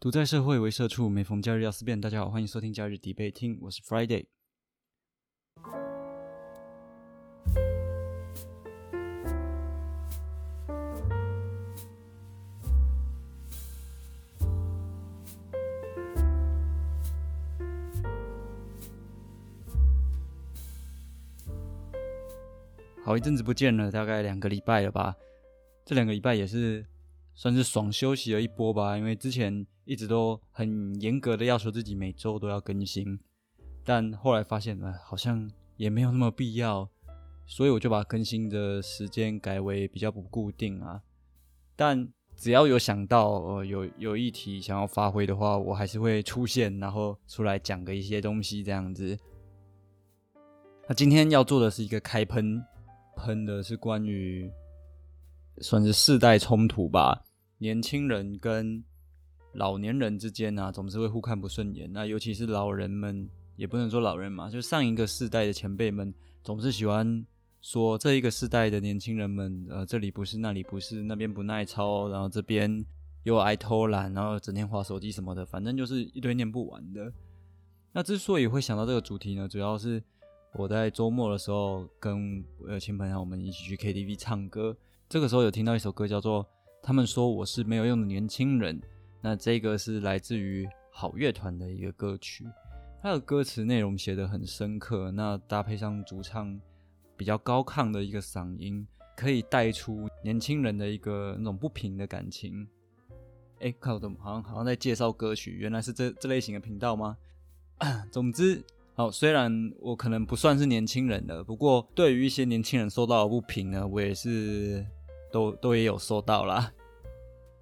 独在社会为社畜，每逢假日要思辨。大家好，欢迎收听假日底背听，我是 Friday。好一阵子不见了，大概两个礼拜了吧。这两个礼拜也是算是爽休息了一波吧，因为之前一直都很严格的要求自己每周都要更新，但后来发现了好像也没有那么必要，所以我就把更新的时间改为比较不固定啊。但只要有想到呃有有议题想要发挥的话，我还是会出现，然后出来讲个一些东西这样子。那今天要做的是一个开喷。喷的是关于算是世代冲突吧，年轻人跟老年人之间啊，总是会互看不顺眼。那尤其是老人们，也不能说老人嘛，就上一个世代的前辈们，总是喜欢说这一个世代的年轻人们，呃，这里不是，那里不是，那边不耐操，然后这边又爱偷懒，然后整天划手机什么的，反正就是一堆念不完的。那之所以会想到这个主题呢，主要是。我在周末的时候跟呃亲朋友们一起去 KTV 唱歌，这个时候有听到一首歌叫做《他们说我是没有用的年轻人》，那这个是来自于好乐团的一个歌曲，它的歌词内容写得很深刻，那搭配上主唱比较高亢的一个嗓音，可以带出年轻人的一个那种不平的感情。哎，看我怎么好像好像在介绍歌曲，原来是这这类型的频道吗？总之。好，虽然我可能不算是年轻人的，不过对于一些年轻人收到的不平呢，我也是都都也有收到啦。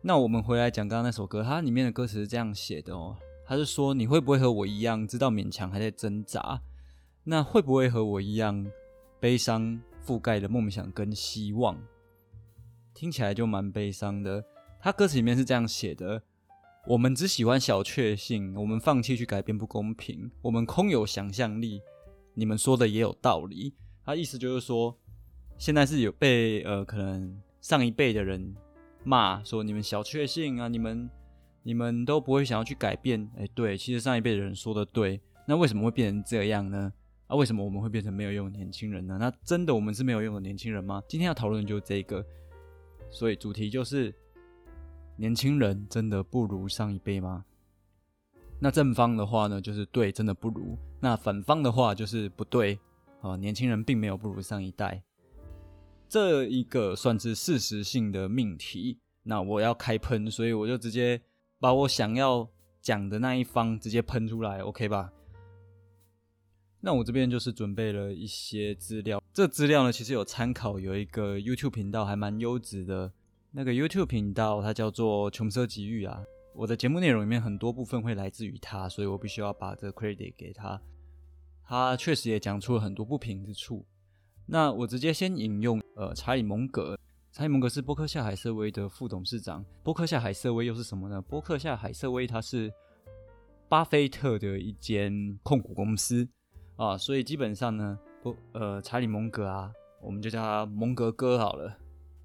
那我们回来讲刚刚那首歌，它里面的歌词是这样写的哦，他是说你会不会和我一样，知道勉强还在挣扎？那会不会和我一样，悲伤覆盖了梦想跟希望？听起来就蛮悲伤的。他歌词里面是这样写的。我们只喜欢小确幸，我们放弃去改变不公平，我们空有想象力。你们说的也有道理，他意思就是说，现在是有被呃可能上一辈的人骂说你们小确幸啊，你们你们都不会想要去改变。哎，对，其实上一辈的人说的对，那为什么会变成这样呢？啊，为什么我们会变成没有用的年轻人呢？那真的我们是没有用的年轻人吗？今天要讨论的就是这个，所以主题就是。年轻人真的不如上一辈吗？那正方的话呢，就是对，真的不如；那反方的话就是不对啊，年轻人并没有不如上一代。这一个算是事实性的命题。那我要开喷，所以我就直接把我想要讲的那一方直接喷出来，OK 吧？那我这边就是准备了一些资料，这资料呢其实有参考有一个 YouTube 频道，还蛮优质的。那个 YouTube 频道，它叫做穷奢极欲啊。我的节目内容里面很多部分会来自于他，所以我必须要把这个 credit 给他。他确实也讲出了很多不平之处。那我直接先引用呃查理蒙格。查理蒙格是波克夏海瑟威的副董事长。波克夏海瑟威又是什么呢？波克夏海瑟威它是巴菲特的一间控股公司啊，所以基本上呢，不呃查理蒙格啊，我们就叫他蒙格哥好了。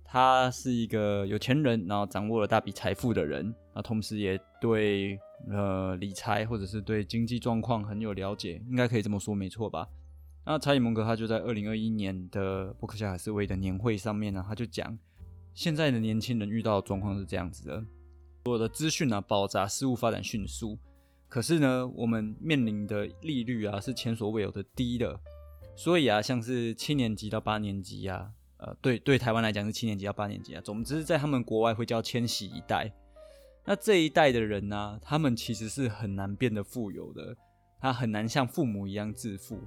他是一个有钱人，然后掌握了大笔财富的人，那同时也对呃理财或者是对经济状况很有了解，应该可以这么说，没错吧？那查理蒙格他就在二零二一年的伯克夏海斯威的年会上面呢，他就讲，现在的年轻人遇到的状况是这样子的：所有的资讯啊爆炸，事物发展迅速，可是呢，我们面临的利率啊是前所未有的低的，所以啊，像是七年级到八年级啊。呃，对对，台湾来讲是七年级到八年级啊。总之，在他们国外会叫千禧一代。那这一代的人呢，他们其实是很难变得富有的，他很难像父母一样致富。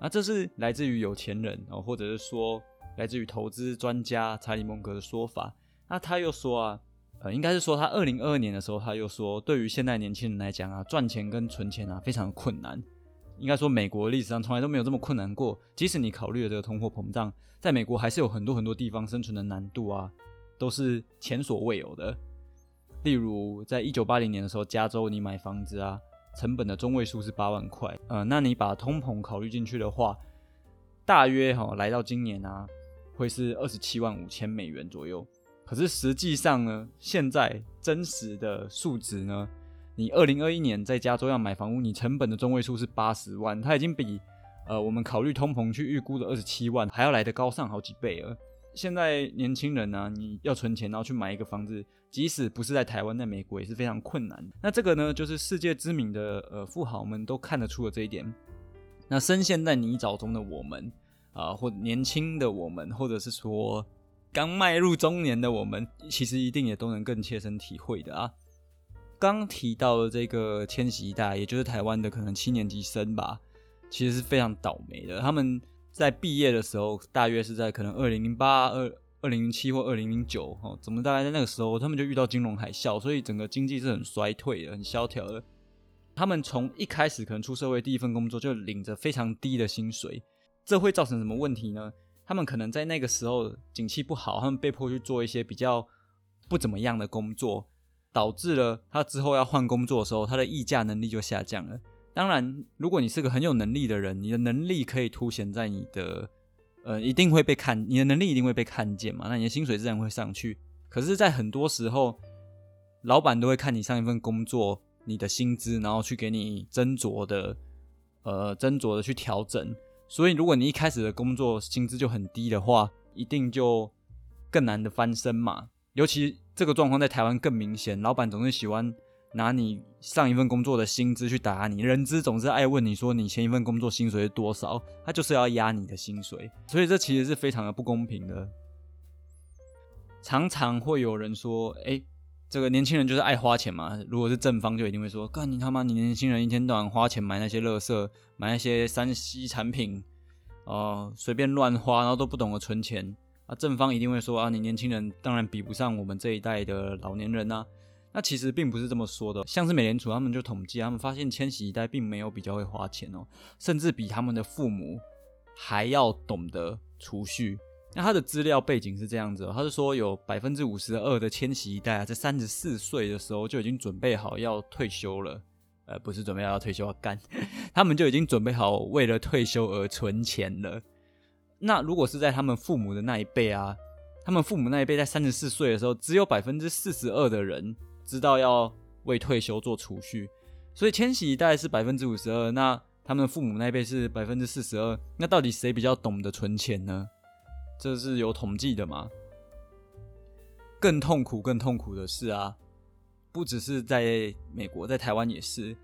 啊，这是来自于有钱人哦，或者是说来自于投资专家查理蒙格的说法。那他又说啊，呃，应该是说他二零二二年的时候，他又说，对于现代年轻人来讲啊，赚钱跟存钱啊，非常困难。应该说，美国历史上从来都没有这么困难过。即使你考虑了这个通货膨胀，在美国还是有很多很多地方生存的难度啊，都是前所未有的。例如，在一九八零年的时候，加州你买房子啊，成本的中位数是八万块。呃，那你把通膨考虑进去的话，大约哈来到今年啊，会是二十七万五千美元左右。可是实际上呢，现在真实的数值呢？你二零二一年在加州要买房屋，你成本的中位数是八十万，它已经比呃我们考虑通膨去预估的二十七万还要来得高上好几倍了。现在年轻人呢，你要存钱然后去买一个房子，即使不是在台湾，在美国也是非常困难。那这个呢，就是世界知名的呃富豪们都看得出了这一点。那深陷在泥沼中的我们啊，或年轻的我们，或者是说刚迈入中年的我们，其实一定也都能更切身体会的啊。刚提到的这个千禧一代，也就是台湾的可能七年级生吧，其实是非常倒霉的。他们在毕业的时候，大约是在可能二零零八、二二零零七或二零零九，哦，怎么大概在那个时候，他们就遇到金融海啸，所以整个经济是很衰退的，很萧条的。他们从一开始可能出社会第一份工作就领着非常低的薪水，这会造成什么问题呢？他们可能在那个时候景气不好，他们被迫去做一些比较不怎么样的工作，导致了他之后要换工作的时候，他的议价能力就下降了。当然，如果你是个很有能力的人，你的能力可以凸显在你的，呃，一定会被看，你的能力一定会被看见嘛，那你的薪水自然会上去。可是，在很多时候，老板都会看你上一份工作。你的薪资，然后去给你斟酌的，呃，斟酌的去调整。所以，如果你一开始的工作薪资就很低的话，一定就更难的翻身嘛。尤其这个状况在台湾更明显，老板总是喜欢拿你上一份工作的薪资去打你，人资总是爱问你说你前一份工作薪水是多少，他就是要压你的薪水。所以这其实是非常的不公平的。常常会有人说，哎。这个年轻人就是爱花钱嘛。如果是正方，就一定会说：“干你他妈！你年轻人一天到晚花钱买那些乐色，买那些三 C 产品，哦，随便乱花，然后都不懂得存钱。”啊，正方一定会说：“啊，你年轻人当然比不上我们这一代的老年人呐。”那其实并不是这么说的。像是美联储他们就统计，他们发现千禧一代并没有比较会花钱哦，甚至比他们的父母还要懂得储蓄。那他的资料背景是这样子，他是说有百分之五十二的千禧一代啊，在三十四岁的时候就已经准备好要退休了，呃，不是准备要退休要干，他们就已经准备好为了退休而存钱了。那如果是在他们父母的那一辈啊，他们父母那一辈在三十四岁的时候，只有百分之四十二的人知道要为退休做储蓄，所以千禧一代是百分之五十二，那他们父母那一辈是百分之四十二，那到底谁比较懂得存钱呢？这是有统计的吗？更痛苦、更痛苦的是啊，不只是在美国，在台湾也是。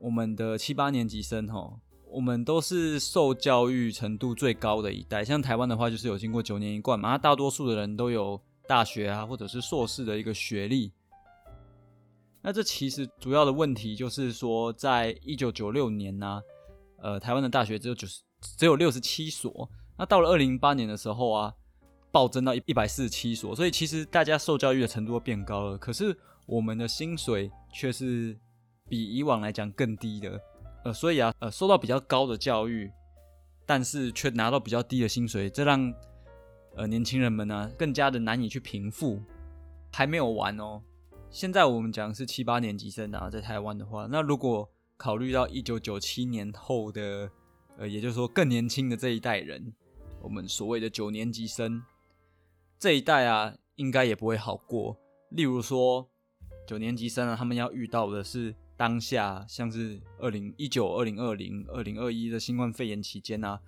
我们的七八年级生哈，我们都是受教育程度最高的一代。像台湾的话，就是有经过九年一贯嘛，大多数的人都有大学啊，或者是硕士的一个学历。那这其实主要的问题就是说，在一九九六年呢，呃，台湾的大学只有九十，只有六十七所。那到了二零零八年的时候啊，暴增到一一百四十七所，所以其实大家受教育的程度变高了，可是我们的薪水却是比以往来讲更低的，呃，所以啊，呃，受到比较高的教育，但是却拿到比较低的薪水，这让呃年轻人们呢更加的难以去平复。还没有完哦，现在我们讲是七八年级生啊，在台湾的话，那如果考虑到一九九七年后的，呃，也就是说更年轻的这一代人。我们所谓的九年级生这一代啊，应该也不会好过。例如说，九年级生啊，他们要遇到的是当下像是二零一九、二零二零、二零二一的新冠肺炎期间啊，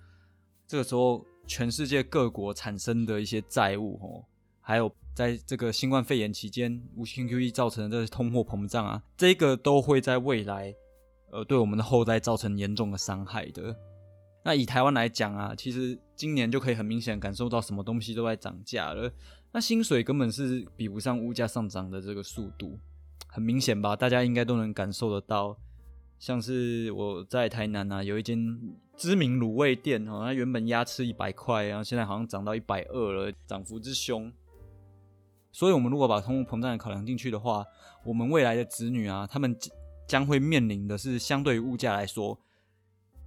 这个时候全世界各国产生的一些债务哦，还有在这个新冠肺炎期间无形 QE 造成的这通货膨胀啊，这个都会在未来呃对我们的后代造成严重的伤害的。那以台湾来讲啊，其实今年就可以很明显感受到什么东西都在涨价了。那薪水根本是比不上物价上涨的这个速度，很明显吧？大家应该都能感受得到。像是我在台南啊，有一间知名卤味店哦，它原本鸭翅一百块，然后现在好像涨到一百二了，涨幅之凶。所以，我们如果把通货膨胀考量进去的话，我们未来的子女啊，他们将会面临的是相对于物价来说。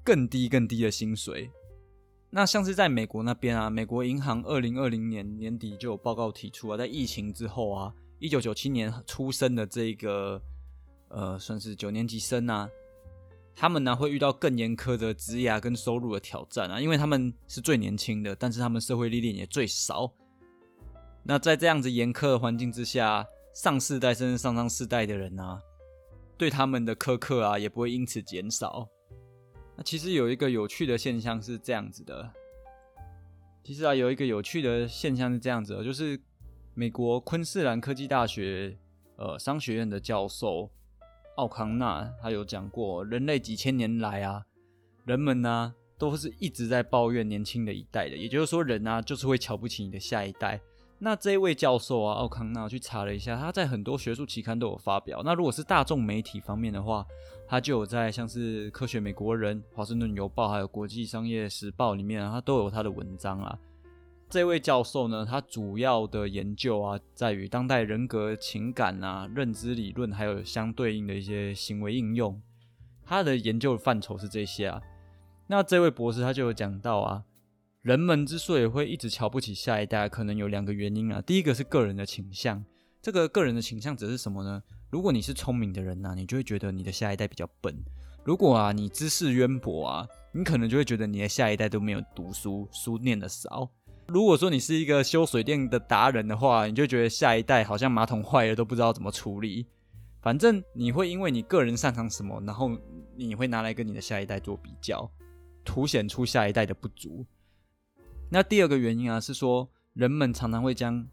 更低更低的薪水，那像是在美国那边啊，美国银行二零二零年年底就有报告提出啊，在疫情之后啊，一九九七年出生的这个呃，算是九年级生啊，他们呢会遇到更严苛的职业跟收入的挑战啊，因为他们是最年轻的，但是他们社会历练也最少。那在这样子严苛的环境之下，上世代甚至上上世代的人啊。对他们的苛刻啊，也不会因此减少。那其实有一个有趣的现象是这样子的，其实啊，有一个有趣的现象是这样子的，就是美国昆士兰科技大学呃商学院的教授奥康纳，他有讲过，人类几千年来啊，人们呢都是一直在抱怨年轻的一代的，也就是说，人啊就是会瞧不起你的下一代。那这位教授啊，奥康纳去查了一下，他在很多学术期刊都有发表。那如果是大众媒体方面的话，他就有在像是《科学美国人》、《华盛顿邮报》还有《国际商业时报》里面，他都有他的文章啊。这位教授呢，他主要的研究啊，在于当代人格、情感啊、认知理论，还有相对应的一些行为应用。他的研究范畴是这些啊。那这位博士他就有讲到啊。人们之所以会一直瞧不起下一代，可能有两个原因啊。第一个是个人的倾向，这个个人的倾向指的是什么呢？如果你是聪明的人呐，你就会觉得你的下一代比较笨；如果啊你知识渊博啊，你可能就会觉得你的下一代都没有读书，书念的少。如果说你是一个修水电的达人的话，你就觉得下一代好像马桶坏了都不知道怎么处理。反正你会因为你个人擅长什么，然后你会拿来跟你的下一代做比较，凸显出下一代的不足。那第二个原因啊，是说人们常常会将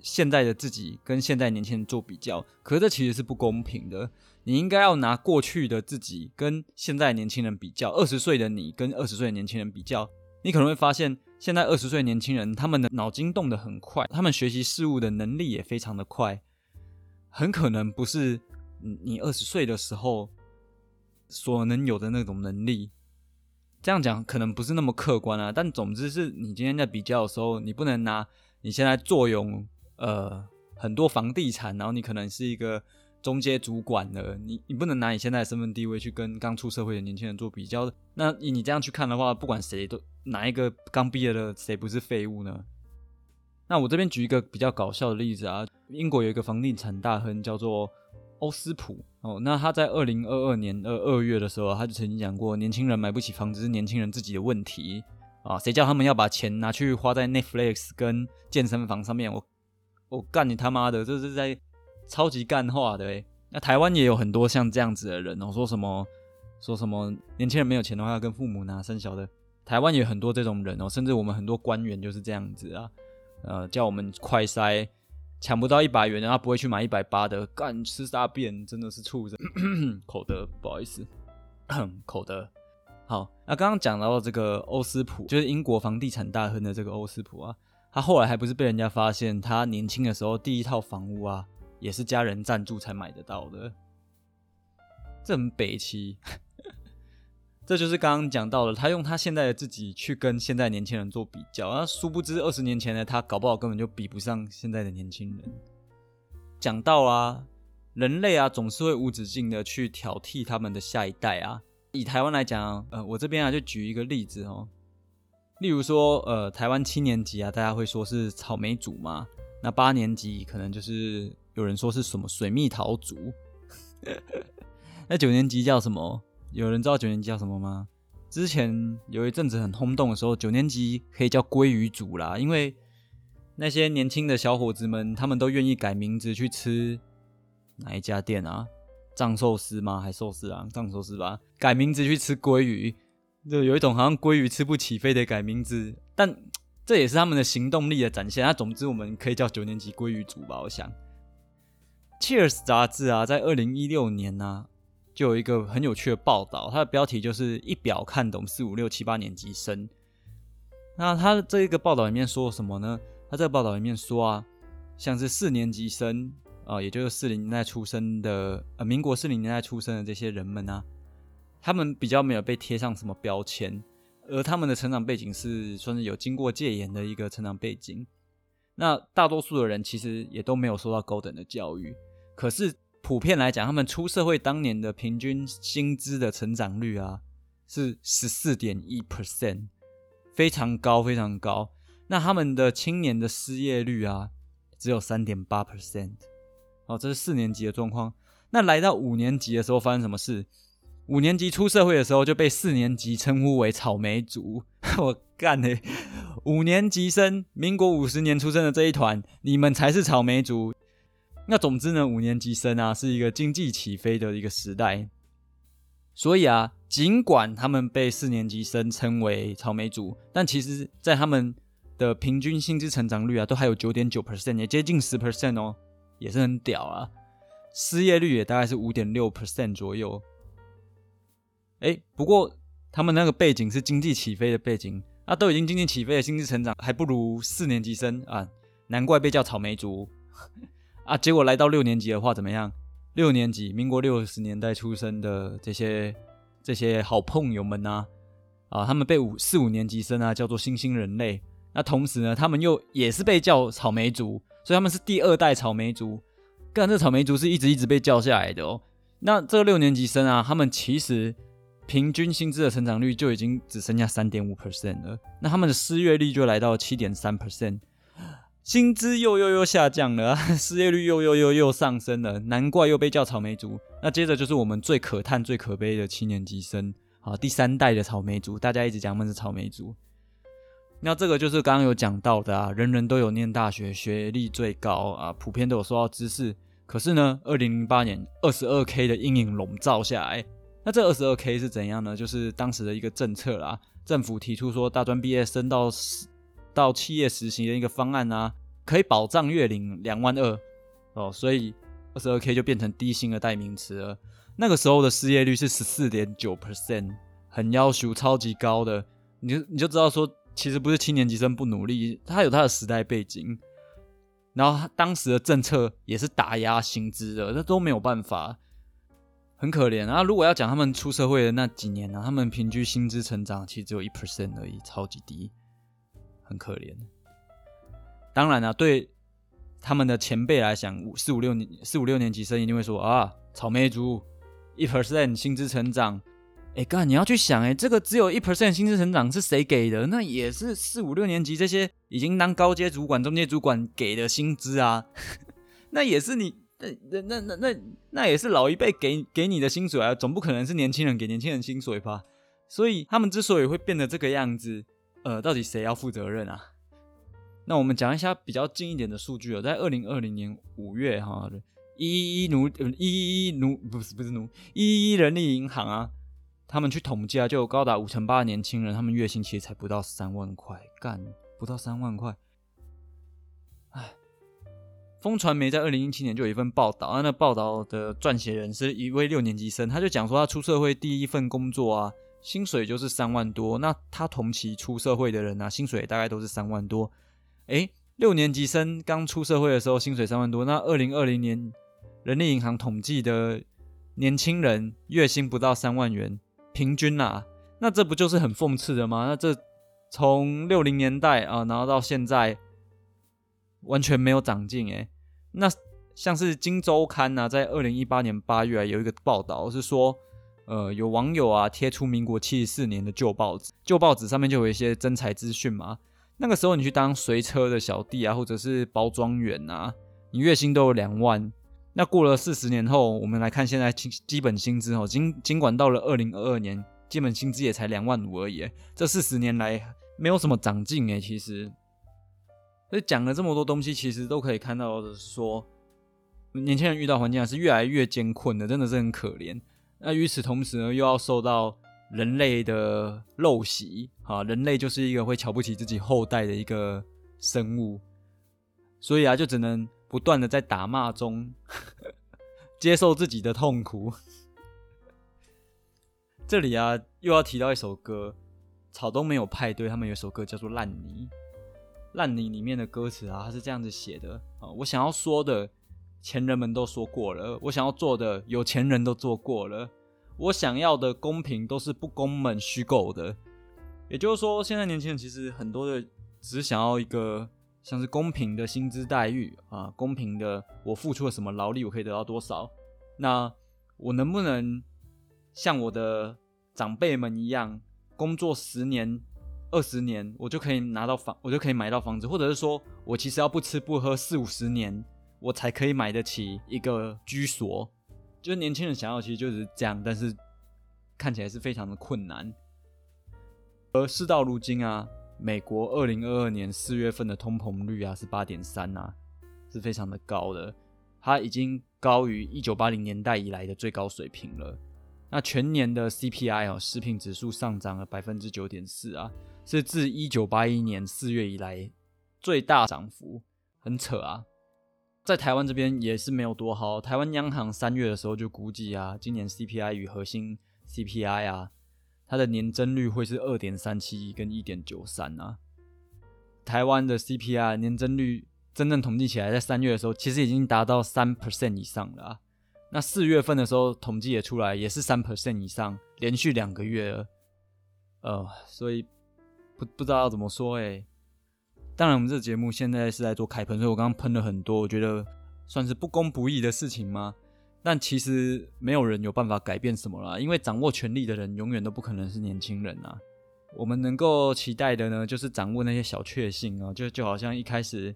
现在的自己跟现在年轻人做比较，可是这其实是不公平的。你应该要拿过去的自己跟现在年轻人比较，二十岁的你跟二十岁的年轻人比较，你可能会发现，现在二十岁年轻人他们的脑筋动得很快，他们学习事物的能力也非常的快，很可能不是你二十岁的时候所能有的那种能力。这样讲可能不是那么客观啊，但总之是你今天在比较的时候，你不能拿你现在坐拥呃很多房地产，然后你可能是一个中介主管的，你你不能拿你现在的身份地位去跟刚出社会的年轻人做比较。那以你这样去看的话，不管谁都哪一个刚毕业的谁不是废物呢？那我这边举一个比较搞笑的例子啊，英国有一个房地产大亨叫做。欧斯普哦，那他在二零二二年二二月的时候，他就曾经讲过，年轻人买不起房子是年轻人自己的问题啊，谁叫他们要把钱拿去花在 Netflix 跟健身房上面？我我干你他妈的，这是在超级干话的哎。那台湾也有很多像这样子的人哦，说什么说什么年轻人没有钱的话要跟父母拿生小的，台湾也有很多这种人哦，甚至我们很多官员就是这样子啊，呃，叫我们快塞。抢不到一百元，他不会去买一百八的。干吃大便，真的是畜生。口德，不好意思，口德。好，那刚刚讲到这个欧斯普，就是英国房地产大亨的这个欧斯普啊，他后来还不是被人家发现，他年轻的时候第一套房屋啊，也是家人赞助才买得到的。这很北齐。这就是刚刚讲到的，他用他现在的自己去跟现在年轻人做比较，那殊不知二十年前的他搞不好根本就比不上现在的年轻人。讲到啊，人类啊总是会无止境的去挑剔他们的下一代啊。以台湾来讲，呃，我这边啊就举一个例子哦，例如说，呃，台湾七年级啊，大家会说是草莓族嘛，那八年级可能就是有人说是什么水蜜桃族，那九年级叫什么？有人知道九年级叫什么吗？之前有一阵子很轰动的时候，九年级可以叫鲑鱼组啦，因为那些年轻的小伙子们，他们都愿意改名字去吃哪一家店啊？藏寿司吗？还寿司啊？藏寿司吧？改名字去吃鲑鱼，就有一种好像鲑鱼吃不起，非得改名字。但这也是他们的行动力的展现。那总之，我们可以叫九年级鲑鱼组吧。我想，《Cheers》杂志啊，在二零一六年呢。就有一个很有趣的报道，它的标题就是一表看懂四五六七八年级生。那他这一个报道里面说什么呢？他这个报道里面说啊，像是四年级生啊，也就是四零年代出生的，呃，民国四零年代出生的这些人们啊，他们比较没有被贴上什么标签，而他们的成长背景是算是有经过戒严的一个成长背景。那大多数的人其实也都没有受到高等的教育，可是。普遍来讲，他们出社会当年的平均薪资的成长率啊，是十四点一 percent，非常高，非常高。那他们的青年的失业率啊，只有三点八 percent。哦，这是四年级的状况。那来到五年级的时候，发生什么事？五年级出社会的时候，就被四年级称呼为草莓族。我干嘞！五年级生，民国五十年出生的这一团，你们才是草莓族。那总之呢，五年级生啊是一个经济起飞的一个时代，所以啊，尽管他们被四年级生称为草莓族，但其实在他们的平均薪资成长率啊，都还有九点九 percent，也接近十 percent 哦，也是很屌啊。失业率也大概是五点六 percent 左右。哎，不过他们那个背景是经济起飞的背景，啊，都已经经济起飞的薪资成长还不如四年级生啊，难怪被叫草莓族。啊，结果来到六年级的话怎么样？六年级，民国六十年代出生的这些这些好朋友们呐，啊，他们被五四五年级生啊叫做新兴人类。那同时呢，他们又也是被叫草莓族，所以他们是第二代草莓族。干，这草莓族是一直一直被叫下来的哦。那这六年级生啊，他们其实平均薪资的成长率就已经只剩下三点五 percent 了。那他们的失业率就来到七点三 percent。薪资又又又下降了，失业率又又又又上升了，难怪又被叫草莓族。那接着就是我们最可叹、最可悲的七年级生，啊，第三代的草莓族，大家一直讲他们是草莓族。那这个就是刚刚有讲到的啊，人人都有念大学，学历最高啊，普遍都有受到知识。可是呢，二零零八年二十二 K 的阴影笼罩下来。那这二十二 K 是怎样呢？就是当时的一个政策啦，政府提出说，大专毕业升到。到企业实行的一个方案啊，可以保障月领两万二哦，所以二十二 k 就变成低薪的代名词了。那个时候的失业率是十四点九 percent，很要求超级高的。你就你就知道说，其实不是青年级生不努力，他有他的时代背景，然后他当时的政策也是打压薪资的，那都没有办法，很可怜啊。如果要讲他们出社会的那几年呢，他们平均薪资成长其实只有一 percent 而已，超级低。很可怜，当然了，对他们的前辈来讲，五四五六年四五六年级生一定会说啊，草莓族一 percent 薪资成长，哎哥，你要去想，哎，这个只有一 percent 薪资成长是谁给的？那也是四五六年级这些已经当高阶主管、中阶主管给的薪资啊，那也是你那那那那那也是老一辈给给你的薪水啊，总不可能是年轻人给年轻人薪水吧？所以他们之所以会变得这个样子。呃，到底谁要负责任啊？那我们讲一下比较近一点的数据哦，在二零二零年五月哈，一一奴一一奴不是不是奴一一人力银行啊，他们去统计啊，就有高达五成八的年轻人，他们月薪其实才不到三万块，干不到三万块。哎，风传媒在二零一七年就有一份报道，那报道的撰写人是一位六年级生，他就讲说他出社会第一份工作啊。薪水就是三万多，那他同期出社会的人呢，薪水大概都是三万多。诶，六年级生刚出社会的时候薪水三万多，那二零二零年人力银行统计的年轻人月薪不到三万元，平均呐，那这不就是很讽刺的吗？那这从六零年代啊，然后到现在完全没有长进诶，那像是《金周刊》呐，在二零一八年八月有一个报道是说。呃，有网友啊贴出民国七十四年的旧报纸，旧报纸上面就有一些征才资讯嘛。那个时候你去当随车的小弟啊，或者是包装员啊，你月薪都有两万。那过了四十年后，我们来看现在基基本薪资哦，尽尽管到了二零二二年，基本薪资也才两万五而已。这四十年来没有什么长进诶，其实。所以讲了这么多东西，其实都可以看到的是说，年轻人遇到环境还是越来越艰困的，真的是很可怜。那与此同时呢，又要受到人类的陋习，哈，人类就是一个会瞧不起自己后代的一个生物，所以啊，就只能不断的在打骂中 接受自己的痛苦。这里啊，又要提到一首歌，草东没有派对，他们有一首歌叫做《烂泥》，烂泥里面的歌词啊，它是这样子写的啊，我想要说的。前人们都说过了，我想要做的，有钱人都做过了。我想要的公平，都是不公们虚构的。也就是说，现在年轻人其实很多的，只想要一个像是公平的薪资待遇啊，公平的，我付出了什么劳力，我可以得到多少。那我能不能像我的长辈们一样，工作十年、二十年，我就可以拿到房，我就可以买到房子，或者是说我其实要不吃不喝四五十年。我才可以买得起一个居所，就是年轻人想要，其实就是这样，但是看起来是非常的困难。而事到如今啊，美国二零二二年四月份的通膨率啊是八点三啊，是非常的高的。它已经高于一九八零年代以来的最高水平了。那全年的 CPI 哦，食品指数上涨了百分之九点四啊，是自一九八一年四月以来最大涨幅，很扯啊。在台湾这边也是没有多好，台湾央行三月的时候就估计啊，今年 CPI 与核心 CPI 啊，它的年增率会是二点三七跟一点九三啊。台湾的 CPI 年增率真正统计起来，在三月的时候其实已经达到三 percent 以上了啊。那四月份的时候统计也出来，也是三 percent 以上，连续两个月了。呃，所以不不知道要怎么说哎。当然，我们这个节目现在是在做开喷，所以我刚刚喷了很多，我觉得算是不公不义的事情吗？但其实没有人有办法改变什么啦，因为掌握权力的人永远都不可能是年轻人啊。我们能够期待的呢，就是掌握那些小确幸啊，就就好像一开始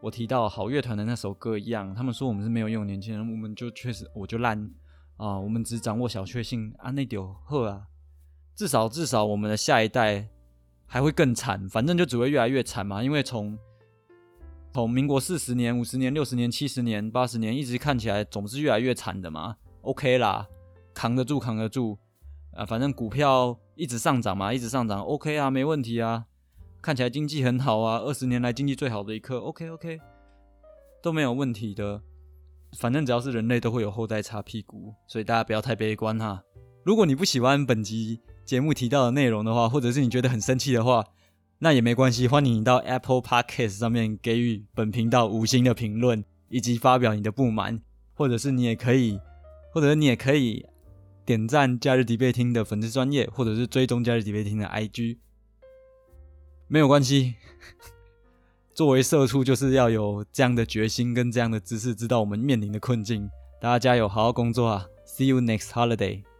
我提到好乐团的那首歌一样，他们说我们是没有用年轻人，我们就确实我就烂啊，我们只掌握小确幸啊，那丢喝啊，至少至少我们的下一代。还会更惨，反正就只会越来越惨嘛。因为从从民国四十年、五十年、六十年、七十年、八十年，一直看起来总是越来越惨的嘛。OK 啦，扛得住，扛得住啊。反正股票一直上涨嘛，一直上涨，OK 啊，没问题啊。看起来经济很好啊，二十年来经济最好的一刻，OK OK，都没有问题的。反正只要是人类，都会有后代擦屁股，所以大家不要太悲观哈。如果你不喜欢本集，节目提到的内容的话，或者是你觉得很生气的话，那也没关系，欢迎你到 Apple Podcast 上面给予本频道五星的评论，以及发表你的不满，或者是你也可以，或者你也可以点赞假日迪贝厅的粉丝专业，或者是追踪假日迪贝厅的 IG，没有关系。作为社畜，就是要有这样的决心跟这样的知识，知道我们面临的困境。大家加油，好好工作啊！See you next holiday。